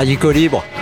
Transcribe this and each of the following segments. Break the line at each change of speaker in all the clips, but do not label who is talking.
Radico Libre.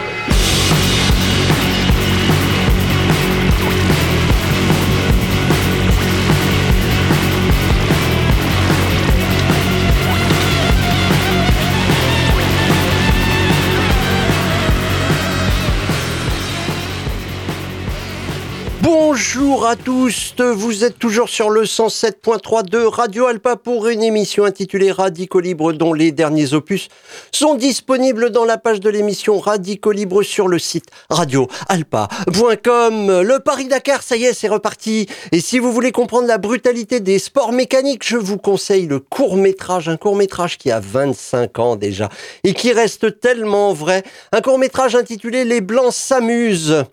Bonjour à tous, vous êtes toujours sur le 107.3 de Radio Alpa pour une émission intitulée Radico Libre dont les derniers opus sont disponibles dans la page de l'émission Radico Libre sur le site radioalpa.com. Le Paris-Dakar, ça y est, c'est reparti. Et si vous voulez comprendre la brutalité des sports mécaniques, je vous conseille le court-métrage, un court-métrage qui a 25 ans déjà et qui reste tellement vrai. Un court-métrage intitulé Les Blancs s'amusent,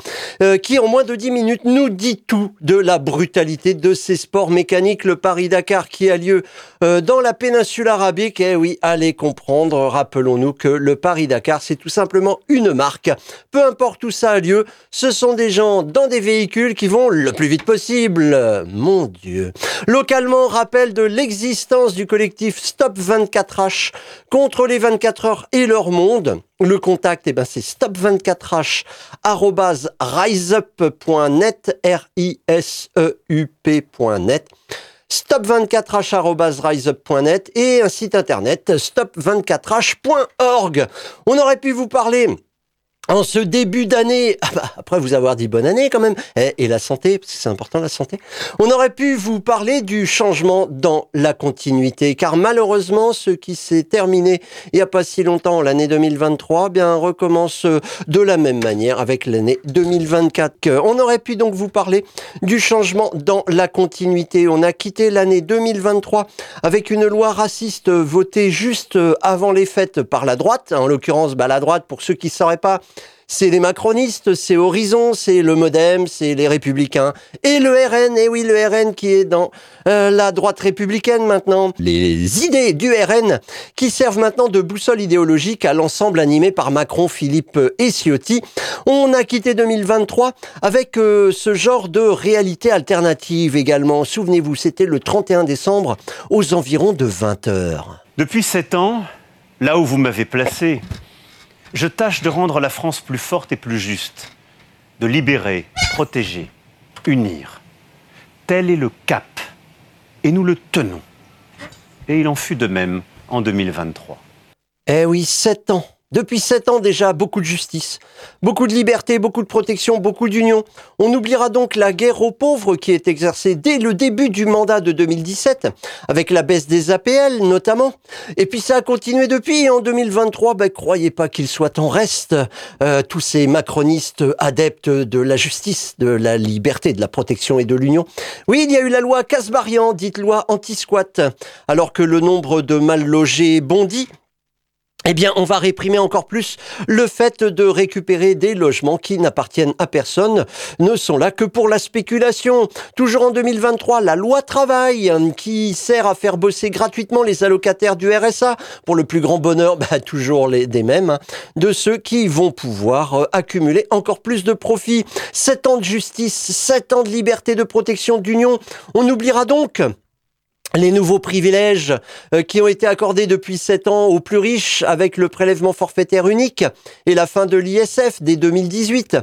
euh, qui en moins de 10 minutes nous dit tout de la brutalité de ces sports mécaniques. Le Paris-Dakar qui a lieu euh, dans la péninsule arabique. Eh oui, allez comprendre. Rappelons-nous que le Paris-Dakar, c'est tout simplement une marque. Peu importe où ça a lieu, ce sont des gens dans des véhicules qui vont le plus vite possible. Mon Dieu. Localement, rappel de l'existence du collectif Stop 24H contre les 24 heures et leur monde. Le contact, eh ben, c'est stop24h riseup.net, R-I-S-E-U-P.net. Stop24h riseup.net et un site internet stop24h.org. On aurait pu vous parler en ce début d'année, ah bah, après vous avoir dit bonne année quand même, et, la santé, parce que c'est important la santé, on aurait pu vous parler du changement dans la continuité, car malheureusement, ce qui s'est terminé il n'y a pas si longtemps, l'année 2023, bien recommence de la même manière avec l'année 2024. On aurait pu donc vous parler du changement dans la continuité. On a quitté l'année 2023 avec une loi raciste votée juste avant les fêtes par la droite, en l'occurrence bah, la droite, pour ceux qui ne sauraient pas, c'est les macronistes, c'est Horizon, c'est le Modem, c'est les Républicains et le RN. Et oui, le RN qui est dans euh, la droite républicaine maintenant. Les idées du RN qui servent maintenant de boussole idéologique à l'ensemble animé par Macron, Philippe et Ciotti. On a quitté 2023 avec euh, ce genre de réalité alternative également. Souvenez-vous, c'était le 31 décembre aux environs de 20 heures.
Depuis sept ans, là où vous m'avez placé, je tâche de rendre la France plus forte et plus juste, de libérer, protéger, unir. Tel est le cap, et nous le tenons. Et il en fut de même en 2023.
Eh oui, sept ans depuis sept ans déjà, beaucoup de justice, beaucoup de liberté, beaucoup de protection, beaucoup d'union. On oubliera donc la guerre aux pauvres qui est exercée dès le début du mandat de 2017, avec la baisse des APL notamment. Et puis ça a continué depuis. En 2023, ben, croyez pas qu'il soit en reste. Euh, tous ces macronistes adeptes de la justice, de la liberté, de la protection et de l'union. Oui, il y a eu la loi Casbarian, dite loi anti-squat, alors que le nombre de mal logés bondit eh bien, on va réprimer encore plus le fait de récupérer des logements qui n'appartiennent à personne, ne sont là que pour la spéculation. Toujours en 2023, la loi travail qui sert à faire bosser gratuitement les allocataires du RSA pour le plus grand bonheur, bah, toujours des mêmes, hein, de ceux qui vont pouvoir euh, accumuler encore plus de profits. Sept ans de justice, sept ans de liberté de protection d'union. On oubliera donc les nouveaux privilèges euh, qui ont été accordés depuis sept ans aux plus riches avec le prélèvement forfaitaire unique et la fin de l'ISF dès 2018.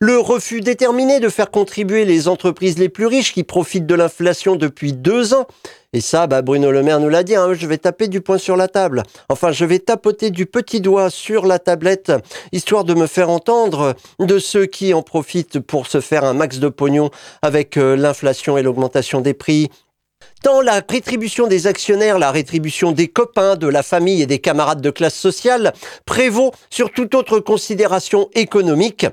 Le refus déterminé de faire contribuer les entreprises les plus riches qui profitent de l'inflation depuis deux ans. Et ça, bah, Bruno Le Maire nous l'a dit, hein, je vais taper du poing sur la table. Enfin, je vais tapoter du petit doigt sur la tablette, histoire de me faire entendre de ceux qui en profitent pour se faire un max de pognon avec euh, l'inflation et l'augmentation des prix, Tant la rétribution des actionnaires, la rétribution des copains, de la famille et des camarades de classe sociale prévaut sur toute autre considération économique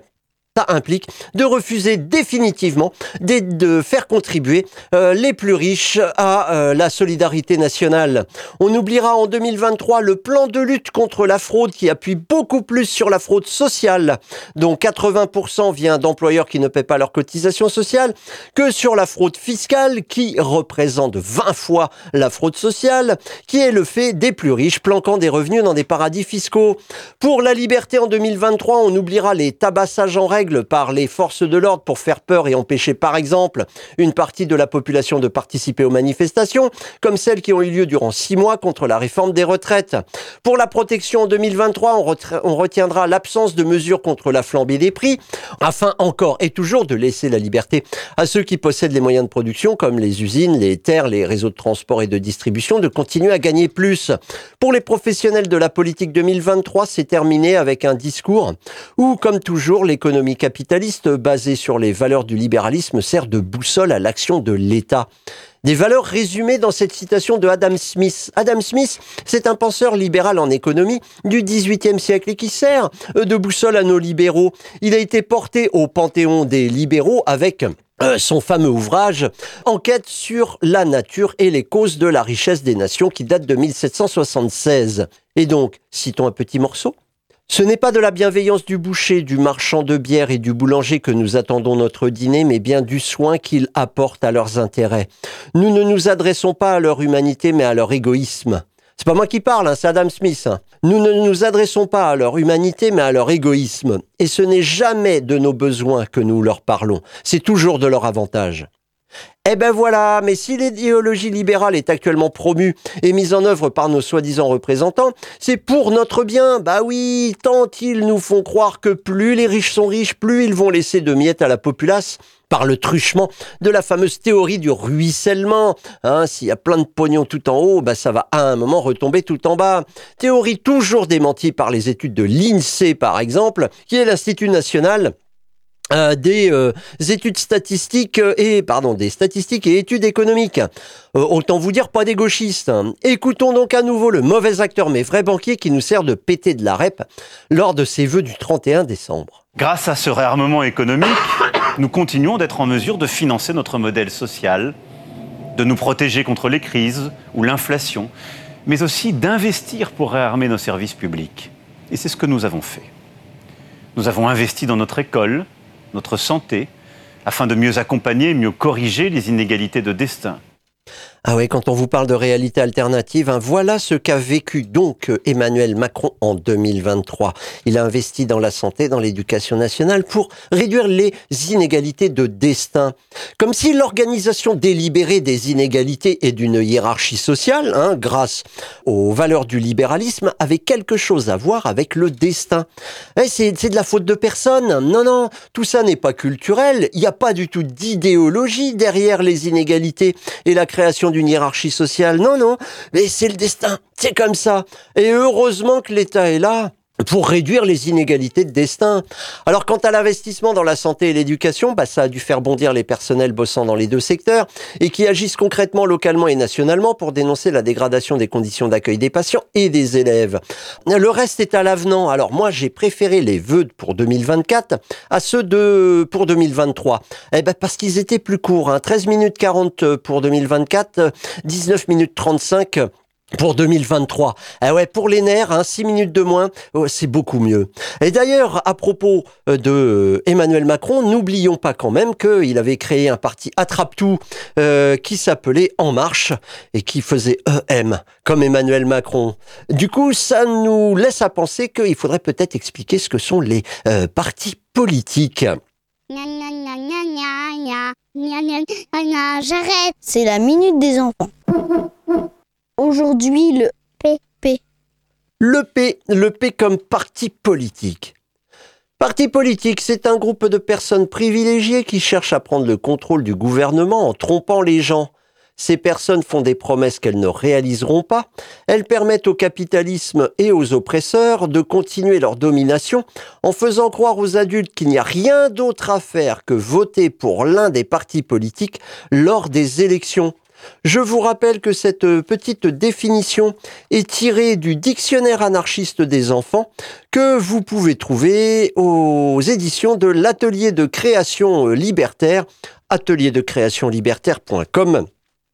ça implique de refuser définitivement de, faire contribuer euh, les plus riches à euh, la solidarité nationale. On oubliera en 2023 le plan de lutte contre la fraude qui appuie beaucoup plus sur la fraude sociale, dont 80% vient d'employeurs qui ne paient pas leur cotisation sociale, que sur la fraude fiscale qui représente 20 fois la fraude sociale, qui est le fait des plus riches planquant des revenus dans des paradis fiscaux. Pour la liberté en 2023, on oubliera les tabassages en règle règles par les forces de l'ordre pour faire peur et empêcher par exemple une partie de la population de participer aux manifestations, comme celles qui ont eu lieu durant six mois contre la réforme des retraites. Pour la protection en 2023, on, retiendra l'absence de mesures contre la flambée des prix, afin encore et toujours de laisser la liberté à ceux qui possèdent les moyens de production, comme les usines, les terres, les réseaux de transport et de distribution, de continuer à gagner plus. Pour les professionnels de la politique 2023, c'est terminé avec un discours où, comme toujours, l'économie capitaliste basée sur les valeurs du libéralisme sert de boussole à l'action de l'État. Des valeurs résumées dans cette citation de Adam Smith. Adam Smith, c'est un penseur libéral en économie du XVIIIe siècle et qui sert de boussole à nos libéraux. Il a été porté au panthéon des libéraux avec euh, son fameux ouvrage Enquête sur la nature et les causes de la richesse des nations qui date de 1776. Et donc, citons un petit morceau. Ce n'est pas de la bienveillance du boucher, du marchand de bière et du boulanger que nous attendons notre dîner, mais bien du soin qu'ils apportent à leurs intérêts. Nous ne nous adressons pas à leur humanité, mais à leur égoïsme. C'est pas moi qui parle, hein, c'est Adam Smith. Hein. Nous ne nous adressons pas à leur humanité, mais à leur égoïsme. Et ce n'est jamais de nos besoins que nous leur parlons. C'est toujours de leur avantage. Eh ben voilà, mais si l'idéologie libérale est actuellement promue et mise en œuvre par nos soi-disant représentants, c'est pour notre bien. Bah oui, tant ils nous font croire que plus les riches sont riches, plus ils vont laisser de miettes à la populace par le truchement de la fameuse théorie du ruissellement. Hein, S'il y a plein de pognon tout en haut, bah ça va à un moment retomber tout en bas. Théorie toujours démentie par les études de l'INSEE par exemple, qui est l'Institut national euh, des euh, études statistiques euh, et pardon des statistiques et études économiques. autant vous dire pas des gauchistes. Écoutons donc à nouveau le mauvais acteur mais vrai banquier qui nous sert de péter de la rep lors de ses vœux du 31 décembre.
Grâce à ce réarmement économique, nous continuons d'être en mesure de financer notre modèle social, de nous protéger contre les crises ou l'inflation, mais aussi d'investir pour réarmer nos services publics. Et c'est ce que nous avons fait. Nous avons investi dans notre école, notre santé, afin de mieux accompagner, mieux corriger les inégalités de destin.
Ah oui, quand on vous parle de réalité alternative, hein, voilà ce qu'a vécu donc euh, Emmanuel Macron en 2023. Il a investi dans la santé, dans l'éducation nationale pour réduire les inégalités de destin. Comme si l'organisation délibérée des inégalités et d'une hiérarchie sociale, hein, grâce aux valeurs du libéralisme, avait quelque chose à voir avec le destin. Eh, c'est de la faute de personne. Non, non, tout ça n'est pas culturel. Il n'y a pas du tout d'idéologie derrière les inégalités et la création d'une hiérarchie sociale. Non, non, mais c'est le destin. C'est comme ça. Et heureusement que l'État est là pour réduire les inégalités de destin. Alors quant à l'investissement dans la santé et l'éducation, bah, ça a dû faire bondir les personnels bossant dans les deux secteurs et qui agissent concrètement localement et nationalement pour dénoncer la dégradation des conditions d'accueil des patients et des élèves. Le reste est à l'avenant. Alors moi j'ai préféré les vœux pour 2024 à ceux de pour 2023. Eh ben parce qu'ils étaient plus courts, hein. 13 minutes 40 pour 2024, 19 minutes 35 pour 2023. Eh ouais, pour les nerfs, hein, 6 minutes de moins, oh, c'est beaucoup mieux. Et d'ailleurs, à propos euh, de euh, Emmanuel Macron, n'oublions pas quand même qu'il avait créé un parti attrape-tout euh, qui s'appelait En Marche et qui faisait EM, comme Emmanuel Macron. Du coup, ça nous laisse à penser qu'il faudrait peut-être expliquer ce que sont les partis politiques.
J'arrête. C'est la minute des enfants. Aujourd'hui, le PP.
Le P, le P comme parti politique. Parti politique, c'est un groupe de personnes privilégiées qui cherchent à prendre le contrôle du gouvernement en trompant les gens. Ces personnes font des promesses qu'elles ne réaliseront pas. Elles permettent au capitalisme et aux oppresseurs de continuer leur domination en faisant croire aux adultes qu'il n'y a rien d'autre à faire que voter pour l'un des partis politiques lors des élections. Je vous rappelle que cette petite définition est tirée du dictionnaire anarchiste des enfants que vous pouvez trouver aux éditions de l'atelier de création libertaire, atelierdecréationlibertaire.com.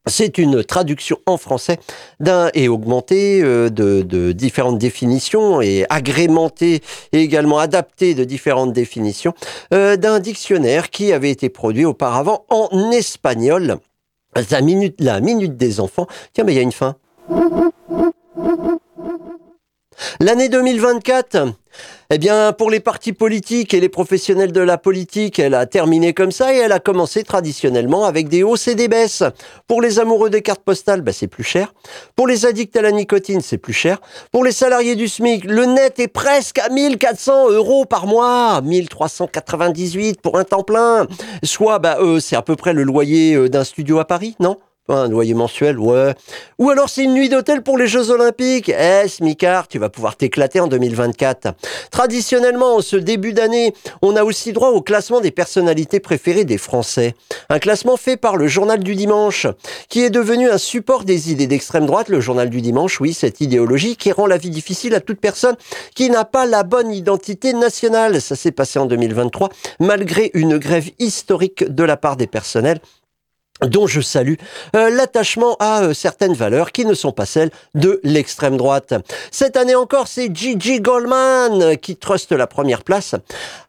C'est une traduction en français d'un et augmentée euh, de, différentes définitions et agrémentée et également adaptée de différentes définitions euh, d'un dictionnaire qui avait été produit auparavant en espagnol la minute, la minute des enfants. Tiens, mais il y a une fin. L'année 2024, eh bien, pour les partis politiques et les professionnels de la politique, elle a terminé comme ça et elle a commencé traditionnellement avec des hausses et des baisses. Pour les amoureux des cartes postales, bah, c'est plus cher. Pour les addicts à la nicotine, c'est plus cher. Pour les salariés du SMIC, le net est presque à 1400 euros par mois. 1398 pour un temps plein. Soit, bah, euh, c'est à peu près le loyer euh, d'un studio à Paris, non? Un loyer mensuel, ouais. Ou alors c'est une nuit d'hôtel pour les Jeux Olympiques. Eh, Smicard, tu vas pouvoir t'éclater en 2024. Traditionnellement, en ce début d'année, on a aussi droit au classement des personnalités préférées des Français. Un classement fait par le Journal du Dimanche, qui est devenu un support des idées d'extrême droite. Le Journal du Dimanche, oui, cette idéologie qui rend la vie difficile à toute personne qui n'a pas la bonne identité nationale. Ça s'est passé en 2023, malgré une grève historique de la part des personnels dont je salue euh, l'attachement à euh, certaines valeurs qui ne sont pas celles de l'extrême droite. Cette année encore, c'est Gigi Goldman qui truste la première place.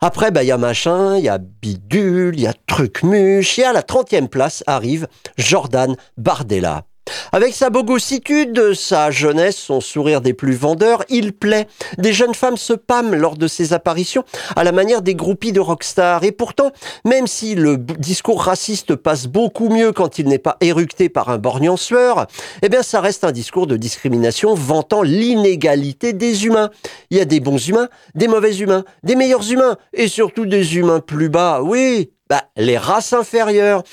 Après, bah, il y a machin, il y a bidule, il y a trucmuche, et à la 30e place arrive Jordan Bardella. Avec sa bogossitude, sa jeunesse, son sourire des plus vendeurs, il plaît. Des jeunes femmes se pâment lors de ses apparitions à la manière des groupies de rockstar. Et pourtant, même si le discours raciste passe beaucoup mieux quand il n'est pas éructé par un borgnon sueur, eh bien ça reste un discours de discrimination vantant l'inégalité des humains. Il y a des bons humains, des mauvais humains, des meilleurs humains et surtout des humains plus bas. Oui, bah, les races inférieures.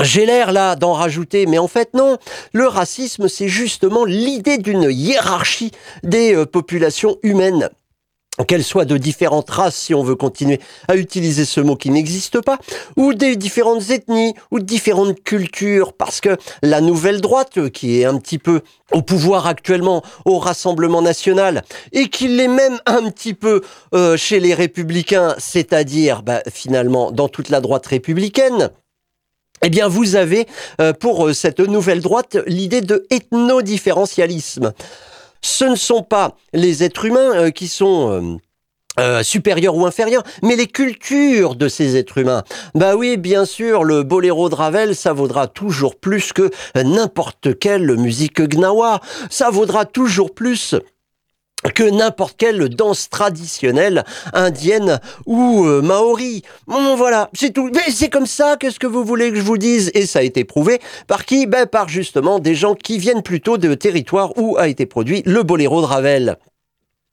J'ai l'air là d'en rajouter, mais en fait non. Le racisme, c'est justement l'idée d'une hiérarchie des euh, populations humaines qu'elles soient de différentes races, si on veut continuer à utiliser ce mot qui n'existe pas, ou des différentes ethnies, ou différentes cultures, parce que la nouvelle droite, qui est un petit peu au pouvoir actuellement au Rassemblement national, et qui l'est même un petit peu euh, chez les républicains, c'est-à-dire bah, finalement dans toute la droite républicaine, eh bien, vous avez euh, pour euh, cette nouvelle droite l'idée de ethno-différentialisme. Ce ne sont pas les êtres humains euh, qui sont supérieurs ou inférieurs, mais les cultures de ces êtres humains. Bah oui, bien sûr, le boléro de Ravel, ça vaudra toujours plus que n'importe quelle musique gnawa. Ça vaudra toujours plus que n'importe quelle danse traditionnelle indienne ou euh, maori. Bon, voilà, c'est tout. Mais c'est comme ça, qu'est-ce que vous voulez que je vous dise? Et ça a été prouvé par qui? Ben par justement des gens qui viennent plutôt de territoires où a été produit le boléro de Ravel.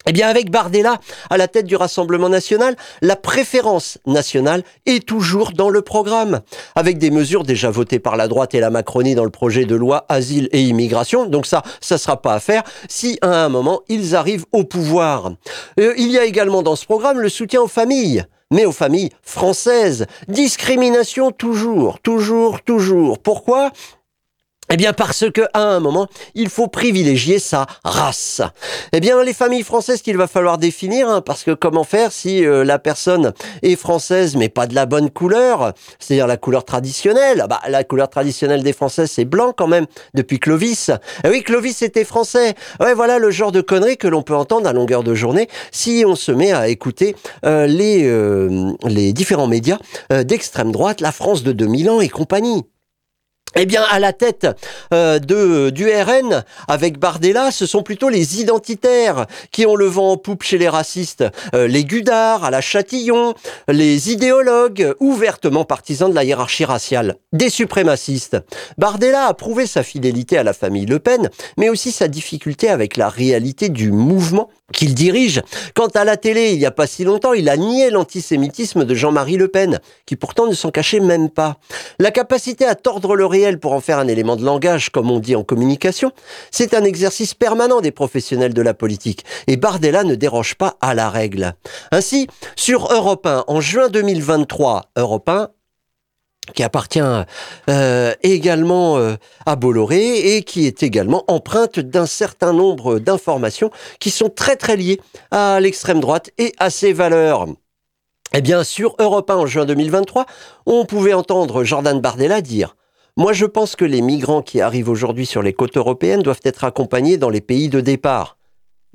Eh bien, avec Bardella à la tête du Rassemblement national, la préférence nationale est toujours dans le programme, avec des mesures déjà votées par la droite et la Macronie dans le projet de loi Asile et Immigration. Donc ça, ça sera pas à faire si à un moment ils arrivent au pouvoir. Euh, il y a également dans ce programme le soutien aux familles mais aux familles françaises. Discrimination toujours, toujours, toujours. Pourquoi? Eh bien parce que à un moment, il faut privilégier sa race. Eh bien les familles françaises qu'il va falloir définir, hein, parce que comment faire si euh, la personne est française mais pas de la bonne couleur, c'est-à-dire la couleur traditionnelle. Ah bah la couleur traditionnelle des Français c'est blanc quand même depuis Clovis. Eh oui, Clovis était français. Ouais, voilà le genre de conneries que l'on peut entendre à longueur de journée si on se met à écouter euh, les euh, les différents médias d'extrême droite, la France de 2000 ans et compagnie. Eh bien, à la tête euh, de du RN avec Bardella, ce sont plutôt les identitaires qui ont le vent en poupe chez les racistes, euh, les Gudards, à la Châtillon, les idéologues ouvertement partisans de la hiérarchie raciale, des suprémacistes. Bardella a prouvé sa fidélité à la famille Le Pen, mais aussi sa difficulté avec la réalité du mouvement qu'il dirige. Quant à la télé, il n'y a pas si longtemps, il a nié l'antisémitisme de Jean-Marie Le Pen, qui pourtant ne s'en cachait même pas. La capacité à tordre le réel pour en faire un élément de langage, comme on dit en communication, c'est un exercice permanent des professionnels de la politique, et Bardella ne déroge pas à la règle. Ainsi, sur Europe 1, en juin 2023, Europe 1 qui appartient euh, également euh, à Bolloré et qui est également empreinte d'un certain nombre d'informations qui sont très très liées à l'extrême droite et à ses valeurs. Eh bien, sur Europe 1 en juin 2023, on pouvait entendre Jordan Bardella dire Moi, je pense que les migrants qui arrivent aujourd'hui sur les côtes européennes doivent être accompagnés dans les pays de départ.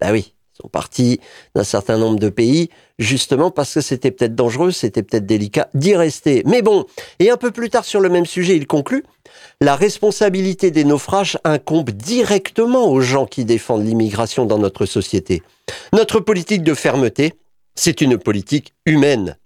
Ben oui, sont partis d'un certain nombre de pays, justement parce que c'était peut-être dangereux, c'était peut-être délicat d'y rester. Mais bon, et un peu plus tard sur le même sujet, il conclut, la responsabilité des naufrages incombe directement aux gens qui défendent l'immigration dans notre société. Notre politique de fermeté, c'est une politique humaine.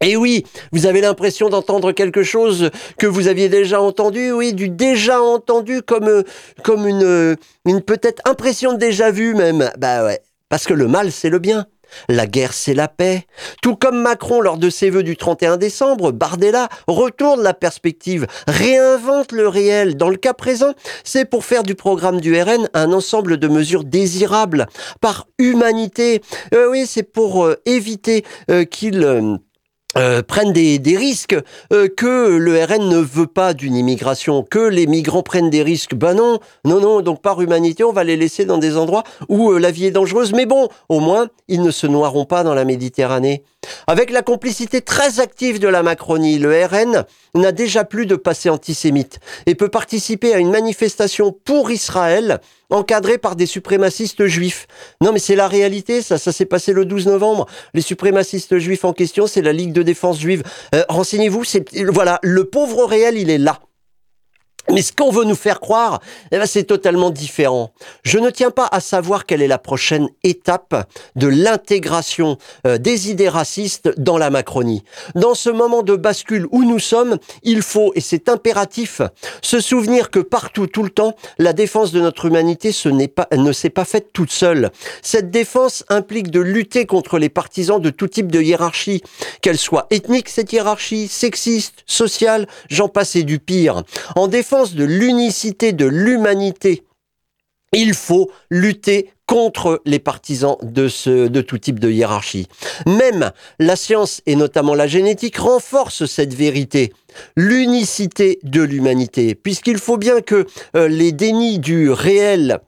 Et oui, vous avez l'impression d'entendre quelque chose que vous aviez déjà entendu, oui, du déjà entendu comme, euh, comme une, une peut-être impression de déjà vu même. Bah ouais, parce que le mal, c'est le bien. La guerre, c'est la paix. Tout comme Macron, lors de ses vœux du 31 décembre, Bardella retourne la perspective, réinvente le réel. Dans le cas présent, c'est pour faire du programme du RN un ensemble de mesures désirables, par humanité. Euh, oui, c'est pour euh, éviter euh, qu'il... Euh, prennent des, des risques, euh, que le RN ne veut pas d'une immigration, que les migrants prennent des risques. Ben non, non, non, donc par humanité, on va les laisser dans des endroits où euh, la vie est dangereuse. Mais bon, au moins, ils ne se noieront pas dans la Méditerranée. Avec la complicité très active de la Macronie, le RN n'a déjà plus de passé antisémite et peut participer à une manifestation pour Israël encadrée par des suprémacistes juifs. Non mais c'est la réalité, ça, ça s'est passé le 12 novembre. Les suprémacistes juifs en question, c'est la Ligue de défense juive. Euh, Renseignez-vous, voilà, le pauvre réel, il est là. Mais ce qu'on veut nous faire croire, eh ben, c'est totalement différent. Je ne tiens pas à savoir quelle est la prochaine étape de l'intégration euh, des idées racistes dans la Macronie. Dans ce moment de bascule où nous sommes, il faut, et c'est impératif, se souvenir que partout, tout le temps, la défense de notre humanité ne s'est pas faite toute seule. Cette défense implique de lutter contre les partisans de tout type de hiérarchie, qu'elle soit ethnique, cette hiérarchie, sexiste, sociale, j'en passe et du pire. En défense de l'unicité de l'humanité, il faut lutter contre les partisans de, tout type de hiérarchie. Même la science, et notamment la génétique, renforce cette vérité, l'unicité de l'humanité, puisqu'il faut bien que euh, les dénis du réel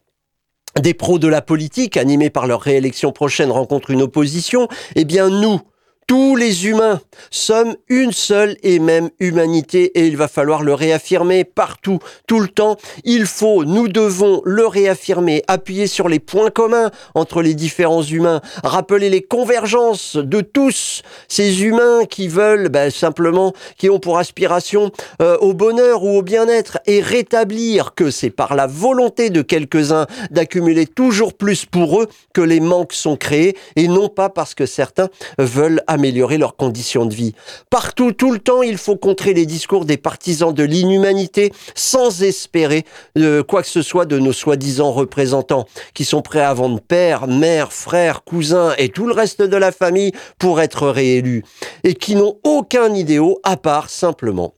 des pros de la politique, animés par leur réélection prochaine, rencontrent une opposition, eh bien nous, tous les humains sommes une seule et même humanité et il va falloir le réaffirmer partout, tout le temps. Il faut, nous devons le réaffirmer, appuyer sur les points communs entre les différents humains, rappeler les convergences de tous ces humains qui veulent ben, simplement, qui ont pour aspiration euh, au bonheur ou au bien-être et rétablir que c'est par la volonté de quelques-uns d'accumuler toujours plus pour eux que les manques sont créés et non pas parce que certains veulent améliorer leurs conditions de vie. Partout, tout le temps, il faut contrer les discours des partisans de l'inhumanité sans espérer euh, quoi que ce soit de nos soi-disant représentants qui sont prêts à vendre père, mère, frère, cousin et tout le reste de la famille pour être réélus et qui n'ont aucun idéal à part simplement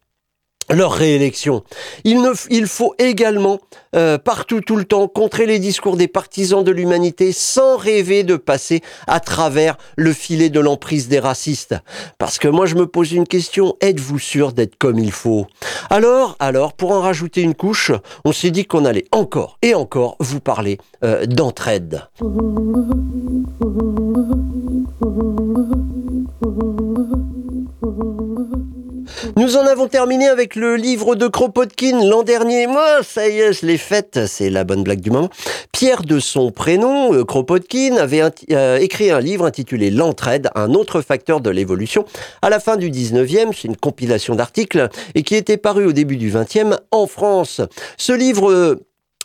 leur réélection. Il, ne, il faut également, euh, partout, tout le temps, contrer les discours des partisans de l'humanité sans rêver de passer à travers le filet de l'emprise des racistes. Parce que moi, je me pose une question, êtes-vous sûr d'être comme il faut? Alors, alors, pour en rajouter une couche, on s'est dit qu'on allait encore et encore vous parler euh, d'entraide. Nous en avons terminé avec le livre de Kropotkin l'an dernier. Moi, ça y est, je l'ai faite. C'est la bonne blague du moment. Pierre de son prénom, euh, Kropotkin, avait euh, écrit un livre intitulé L'entraide, un autre facteur de l'évolution, à la fin du 19e. C'est une compilation d'articles et qui était paru au début du 20e en France. Ce livre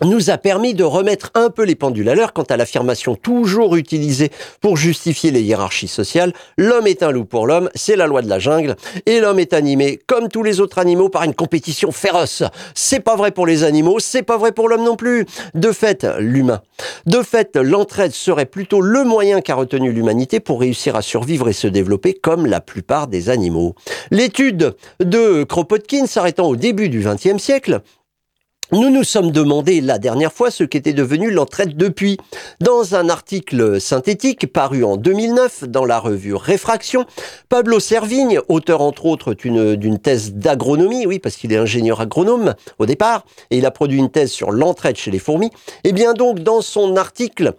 nous a permis de remettre un peu les pendules à l'heure quant à l'affirmation toujours utilisée pour justifier les hiérarchies sociales. L'homme est un loup pour l'homme, c'est la loi de la jungle, et l'homme est animé, comme tous les autres animaux, par une compétition féroce. C'est pas vrai pour les animaux, c'est pas vrai pour l'homme non plus. De fait, l'humain. De fait, l'entraide serait plutôt le moyen qu'a retenu l'humanité pour réussir à survivre et se développer comme la plupart des animaux. L'étude de Kropotkin s'arrêtant au début du XXe siècle, nous nous sommes demandé la dernière fois ce qu'était devenu l'entraide depuis. Dans un article synthétique paru en 2009 dans la revue Réfraction, Pablo Servigne, auteur entre autres d'une thèse d'agronomie, oui parce qu'il est ingénieur agronome au départ, et il a produit une thèse sur l'entraide chez les fourmis, et eh bien donc dans son article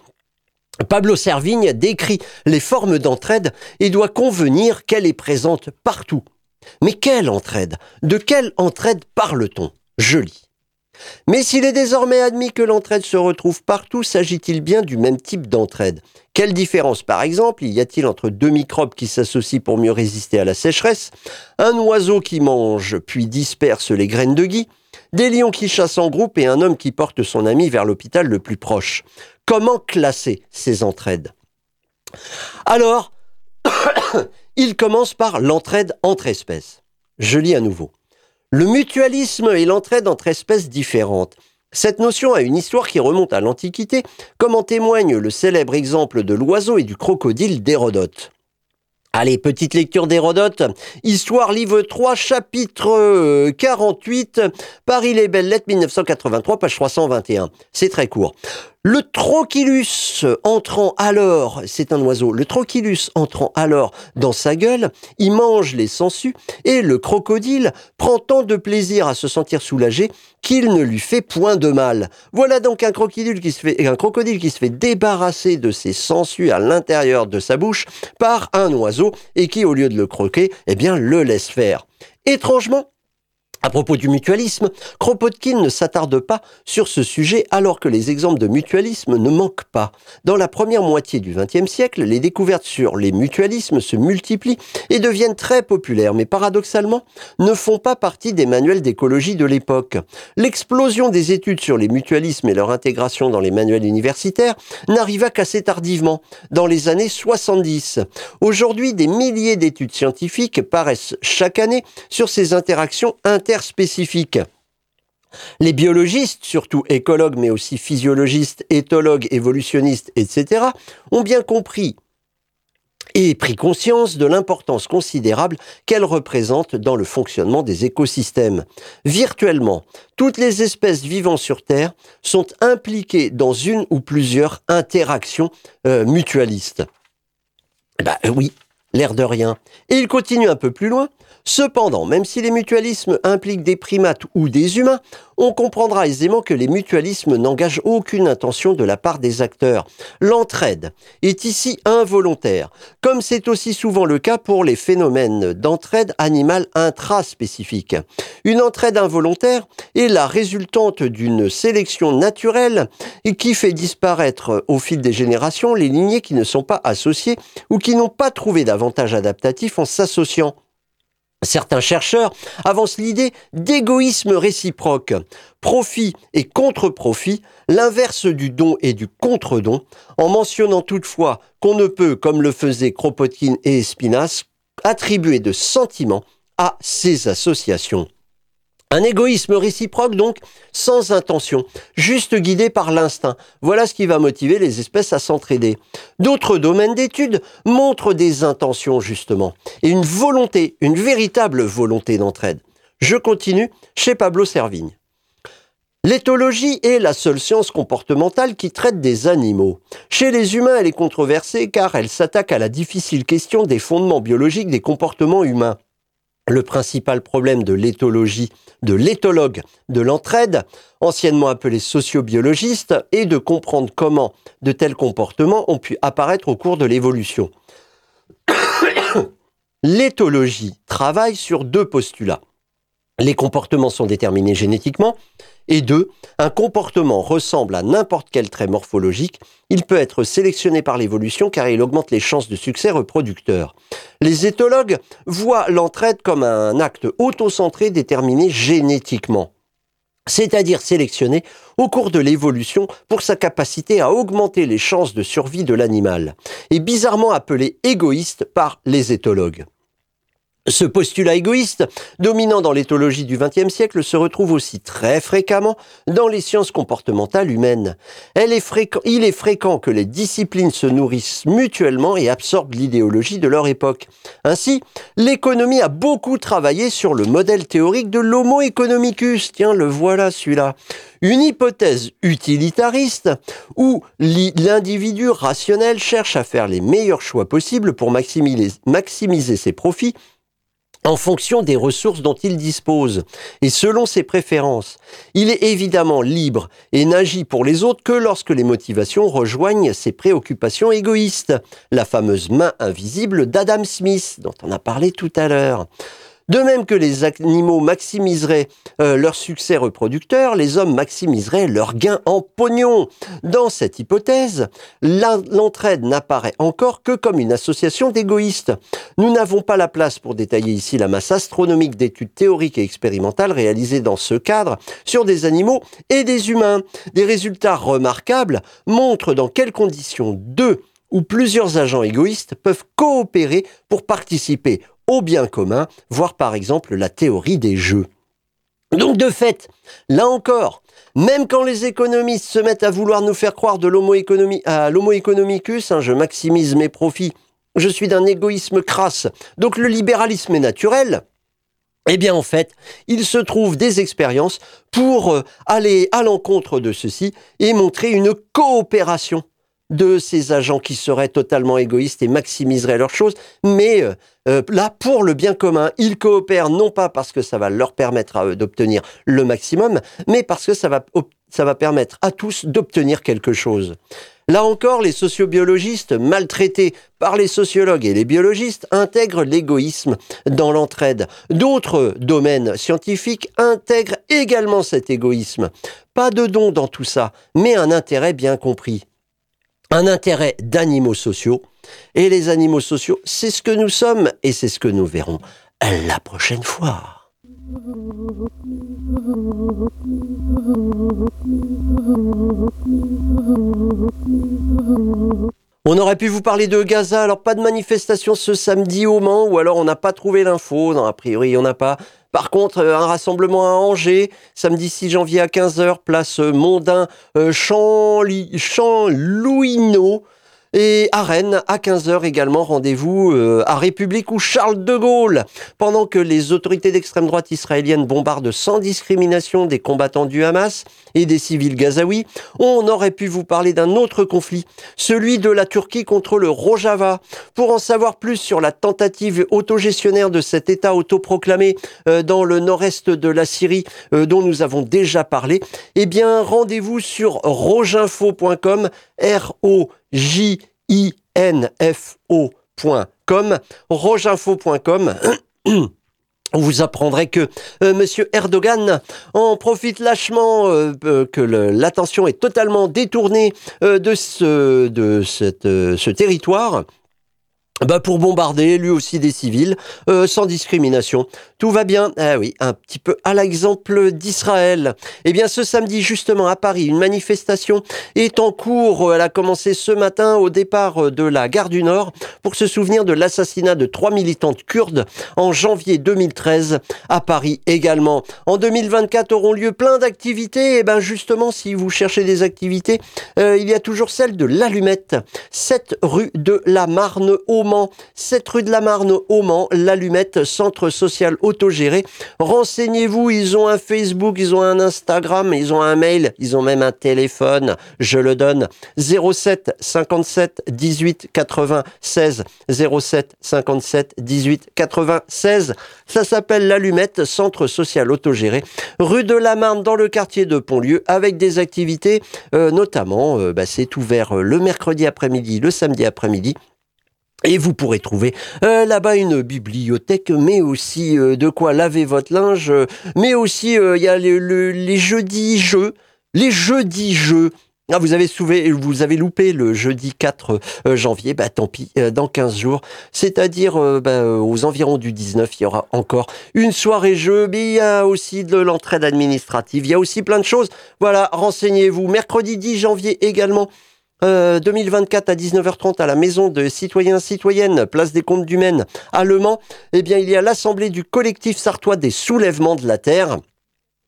Pablo Servigne décrit les formes d'entraide et doit convenir qu'elle est présente partout. Mais quelle entraide? De quelle entraide parle-t-on? Je lis. Mais s'il est désormais admis que l'entraide se retrouve partout, s'agit-il bien du même type d'entraide? Quelle différence, par exemple, y a-t-il entre deux microbes qui s'associent pour mieux résister à la sécheresse, un oiseau qui mange puis disperse les graines de gui, des lions qui chassent en groupe et un homme qui porte son ami vers l'hôpital le plus proche Comment classer ces entraides? Alors, il commence par l'entraide entre espèces. Je lis à nouveau. Le mutualisme et l'entraide entre espèces différentes. Cette notion a une histoire qui remonte à l'Antiquité, comme en témoigne le célèbre exemple de l'oiseau et du crocodile d'Hérodote. Allez, petite lecture d'Hérodote. Histoire, livre 3, chapitre 48, euh, Paris les belles lettres 1983, page 321. C'est très court. Le trochilus entrant alors, c'est un oiseau, le trochilus entrant alors dans sa gueule, il mange les sangsues et le crocodile prend tant de plaisir à se sentir soulagé qu'il ne lui fait point de mal. Voilà donc un crocodile qui se fait, un crocodile qui se fait débarrasser de ses sangsues à l'intérieur de sa bouche par un oiseau et qui, au lieu de le croquer, eh bien, le laisse faire. Étrangement, à propos du mutualisme, Kropotkin ne s'attarde pas sur ce sujet alors que les exemples de mutualisme ne manquent pas. Dans la première moitié du XXe siècle, les découvertes sur les mutualismes se multiplient et deviennent très populaires, mais paradoxalement ne font pas partie des manuels d'écologie de l'époque. L'explosion des études sur les mutualismes et leur intégration dans les manuels universitaires n'arriva qu'assez tardivement, dans les années 70. Aujourd'hui, des milliers d'études scientifiques paraissent chaque année sur ces interactions inter spécifiques. Les biologistes, surtout écologues, mais aussi physiologistes, éthologues, évolutionnistes, etc., ont bien compris et pris conscience de l'importance considérable qu'elle représente dans le fonctionnement des écosystèmes. Virtuellement, toutes les espèces vivant sur Terre sont impliquées dans une ou plusieurs interactions euh, mutualistes. Bah oui, l'air de rien. Et il continue un peu plus loin. Cependant, même si les mutualismes impliquent des primates ou des humains, on comprendra aisément que les mutualismes n'engagent aucune intention de la part des acteurs. L'entraide est ici involontaire, comme c'est aussi souvent le cas pour les phénomènes d'entraide animale intraspécifique. Une entraide involontaire est la résultante d'une sélection naturelle qui fait disparaître au fil des générations les lignées qui ne sont pas associées ou qui n'ont pas trouvé d'avantage adaptatif en s'associant. Certains chercheurs avancent l'idée d'égoïsme réciproque, profit et contre-profit, l'inverse du don et du contre-don, en mentionnant toutefois qu'on ne peut, comme le faisaient Kropotkin et Espinas, attribuer de sentiments à ces associations. Un égoïsme réciproque donc, sans intention, juste guidé par l'instinct. Voilà ce qui va motiver les espèces à s'entraider. D'autres domaines d'études montrent des intentions justement, et une volonté, une véritable volonté d'entraide. Je continue chez Pablo Servigne. L'éthologie est la seule science comportementale qui traite des animaux. Chez les humains, elle est controversée car elle s'attaque à la difficile question des fondements biologiques des comportements humains le principal problème de l'éthologie, de l'éthologue, de l'entraide, anciennement appelé sociobiologiste, est de comprendre comment de tels comportements ont pu apparaître au cours de l'évolution. L'éthologie travaille sur deux postulats. Les comportements sont déterminés génétiquement, et deux, un comportement ressemble à n'importe quel trait morphologique, il peut être sélectionné par l'évolution car il augmente les chances de succès reproducteur. Les éthologues voient l'entraide comme un acte autocentré déterminé génétiquement c'est-à-dire sélectionné au cours de l'évolution pour sa capacité à augmenter les chances de survie de l'animal, et bizarrement appelé égoïste par les éthologues. Ce postulat égoïste, dominant dans l'éthologie du XXe siècle, se retrouve aussi très fréquemment dans les sciences comportementales humaines. il est fréquent que les disciplines se nourrissent mutuellement et absorbent l'idéologie de leur époque. Ainsi, l'économie a beaucoup travaillé sur le modèle théorique de l'homo economicus. Tiens, le voilà celui-là. Une hypothèse utilitariste où l'individu rationnel cherche à faire les meilleurs choix possibles pour maximiser ses profits en fonction des ressources dont il dispose et selon ses préférences. Il est évidemment libre et n'agit pour les autres que lorsque les motivations rejoignent ses préoccupations égoïstes, la fameuse main invisible d'Adam Smith dont on a parlé tout à l'heure. De même que les animaux maximiseraient euh, leur succès reproducteur, les hommes maximiseraient leur gain en pognon. Dans cette hypothèse, l'entraide n'apparaît encore que comme une association d'égoïstes. Nous n'avons pas la place pour détailler ici la masse astronomique d'études théoriques et expérimentales réalisées dans ce cadre sur des animaux et des humains. Des résultats remarquables montrent dans quelles conditions deux ou plusieurs agents égoïstes peuvent coopérer pour participer au bien commun, voire par exemple la théorie des jeux. Donc de fait, là encore, même quand les économistes se mettent à vouloir nous faire croire de l'homo economicus, hein, je maximise mes profits, je suis d'un égoïsme crasse, donc le libéralisme est naturel, eh bien en fait, il se trouve des expériences pour euh, aller à l'encontre de ceci et montrer une coopération de ces agents qui seraient totalement égoïstes et maximiseraient leurs choses, mais euh, euh, là, pour le bien commun, ils coopèrent non pas parce que ça va leur permettre à eux d'obtenir le maximum, mais parce que ça va, ça va permettre à tous d'obtenir quelque chose. Là encore, les sociobiologistes, maltraités par les sociologues et les biologistes, intègrent l'égoïsme dans l'entraide. D'autres domaines scientifiques intègrent également cet égoïsme. Pas de don dans tout ça, mais un intérêt bien compris un intérêt d'animaux sociaux. Et les animaux sociaux, c'est ce que nous sommes et c'est ce que nous verrons la prochaine fois. On aurait pu vous parler de Gaza, alors pas de manifestation ce samedi au Mans, ou alors on n'a pas trouvé l'info, non, a priori il n'y en a pas. Par contre, euh, un rassemblement à Angers, samedi 6 janvier à 15h, place Mondain, euh, Champ, Louineau. Et à Rennes, à 15h également, rendez-vous euh, à République ou Charles de Gaulle. Pendant que les autorités d'extrême droite israéliennes bombardent sans discrimination des combattants du Hamas et des civils gazaouis, on aurait pu vous parler d'un autre conflit, celui de la Turquie contre le Rojava. Pour en savoir plus sur la tentative autogestionnaire de cet État autoproclamé euh, dans le nord-est de la Syrie, euh, dont nous avons déjà parlé, eh bien, rendez-vous sur roginfo.com, R-O J-I-N-F-O.com, roginfo.com. Vous apprendrez que euh, Monsieur Erdogan en profite lâchement, euh, euh, que l'attention est totalement détournée de ce territoire bah pour bombarder lui aussi des civils euh, sans discrimination. Tout va bien. Ah oui, un petit peu à l'exemple d'Israël. Eh bien ce samedi justement à Paris, une manifestation est en cours. Elle a commencé ce matin au départ de la gare du Nord pour se souvenir de l'assassinat de trois militantes kurdes en janvier 2013 à Paris également. En 2024 auront lieu plein d'activités. Et eh ben justement si vous cherchez des activités, euh, il y a toujours celle de l'Allumette, 7 rue de la Marne au Mans, 7 rue de la Marne au Mans, l'Allumette, centre social autogéré. Renseignez-vous, ils ont un Facebook, ils ont un Instagram, ils ont un mail, ils ont même un téléphone, je le donne, 07 57 18 96, 07 57 18 96. Ça s'appelle l'Allumette, centre social autogéré, rue de la Marne dans le quartier de Pontlieu, avec des activités, euh, notamment, euh, bah, c'est ouvert le mercredi après-midi, le samedi après-midi, et vous pourrez trouver euh, là-bas une bibliothèque, mais aussi euh, de quoi laver votre linge, mais aussi euh, il y a les jeudis jeux, les jeudis jeux. Ah, vous avez souvé, vous avez loupé le jeudi 4 janvier, bah tant pis, dans 15 jours, c'est-à-dire bah, aux environs du 19, il y aura encore une soirée jeu, mais il y a aussi de l'entraide administrative, il y a aussi plein de choses. Voilà, renseignez-vous. Mercredi 10 janvier également, 2024 euh, à 19h30 à la maison de citoyens citoyennes, place des Comptes du Maine à Le Mans, eh bien il y a l'assemblée du collectif sartois des soulèvements de la terre.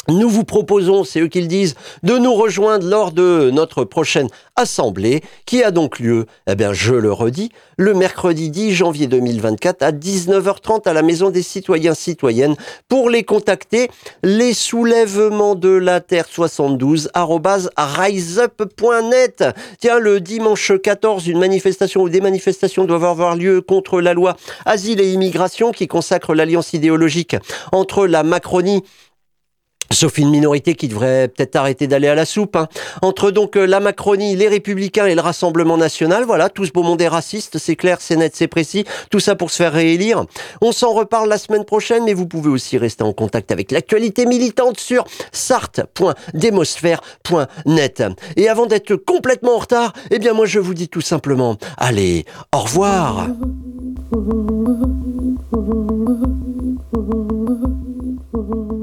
Nous vous proposons, c'est eux qui le disent, de nous rejoindre lors de notre prochaine assemblée qui a donc lieu, eh bien, je le redis, le mercredi 10 janvier 2024 à 19h30 à la Maison des citoyens citoyennes pour les contacter. Les soulèvements de la Terre 72 riseup.net. Tiens, le dimanche 14, une manifestation ou des manifestations doivent avoir lieu contre la loi Asile et Immigration qui consacre l'alliance idéologique entre la Macronie Sauf une minorité qui devrait peut-être arrêter d'aller à la soupe. hein. Entre donc euh, la Macronie, les Républicains et le Rassemblement National, voilà, tout ce beau monde est raciste, c'est clair, c'est net, c'est précis, tout ça pour se faire réélire. On s'en reparle la semaine prochaine, mais vous pouvez aussi rester en contact avec l'actualité militante sur sart.demosphère.net. Et avant d'être complètement en retard, eh bien moi je vous dis tout simplement, allez, au revoir